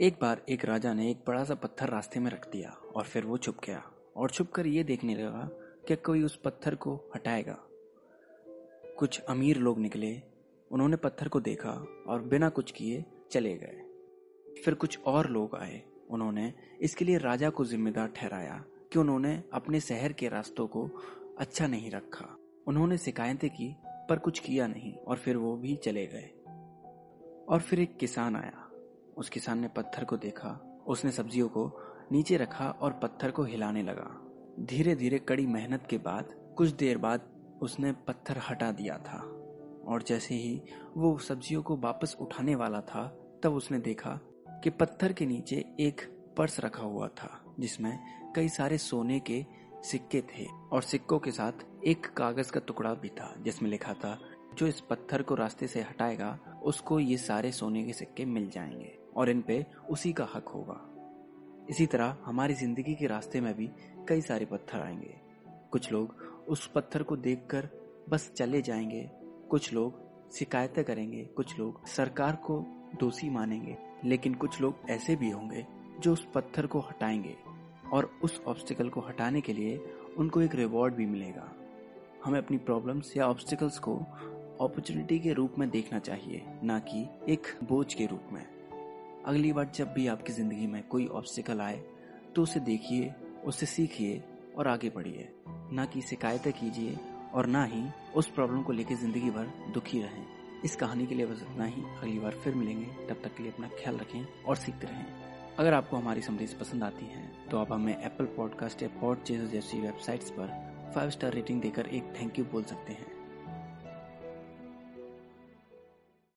एक बार एक राजा ने एक बड़ा सा पत्थर रास्ते में रख दिया और फिर वो छुप गया और छुप कर ये देखने लगा कि कोई उस पत्थर को हटाएगा। कुछ अमीर लोग निकले, उन्होंने पत्थर को देखा और बिना कुछ किए चले गए। फिर कुछ और लोग आए, उन्होंने इसके लिए राजा को जिम्मेदार ठहराया कि उन्होंने अपने शहर के रास्तों को अच्छा नहीं रखा। उन्होंने शिकायतें की, पर कुछ किया नहीं और फिर वो भी चले गए। और फिर एक किसान आया उस किसान ने पत्थर को देखा। उसने सब्जियों को नीचे रखा और पत्थर को हिलाने लगा। धीरे धीरे कड़ी मेहनत के बाद, कुछ देर बाद उसने पत्थर हटा दिया था। और जैसे ही वो सब्जियों को वापस उठाने वाला था, तब उसने देखा कि पत्थर के नीचे एक पर्स रखा हुआ था, जिसमें कई सारे सोने के सिक्के थे और सिक्कों के साथ एक कागज़ का टुकड़ा भी था, जिसमें लिखा था, जो इस पत्थर को रास्ते से हटाएगा, उसको ये सारे सोने के सिक्के मिल जाएँगे। और इन पे उसी का हक होगा। इसी तरह हमारी ज़िंदगी के रास्ते में भी कई सारे पत्थर आएँगे। कुछ लोग उस पत्थर को देखकर बस चले जाएँगे। कुछ लोग शिकायतें करेंगे। कुछ लोग सरकार को दोषी मानेंगे। लेकिन कुछ लोग ऐसे भी होंगे जो उस पत्थर को हटाएँगे और उस ऑब्स्टिकल को हटाने के लिए उनको एक रिवॉर्ड भी मिलेगा। हमें अपनी प्रॉब्लम्स या ऑब्स्टिकल्स को अपॉर्चुनिटी के रूप में देखना चाहिए, ना कि एक बोझ के रूप में। अगली बार जब भी आपकी ज़िंदगी में कोई ऑब्स्टिकल आए तो उसे देखिए उससे सीखिए और आगे बढ़िए। ना कि शिकायतें कीजिए और ना ही उस प्रॉब्लम को लेकर ज़िंदगी भर दुखी रहें। इस कहानी के लिए बस इतना ही। अगली बार फिर मिलेंगे। तब तक के लिए अपना ख्याल रखें और सीखते रहें। अगर आपको हमारी समरीज पसंद आती है तो आप हमें एप्पल पॉडकास्ट या पॉड जैसी वेबसाइट्स पर फाइव स्टार रेटिंग देकर एक थैंक यू बोल सकते हैं।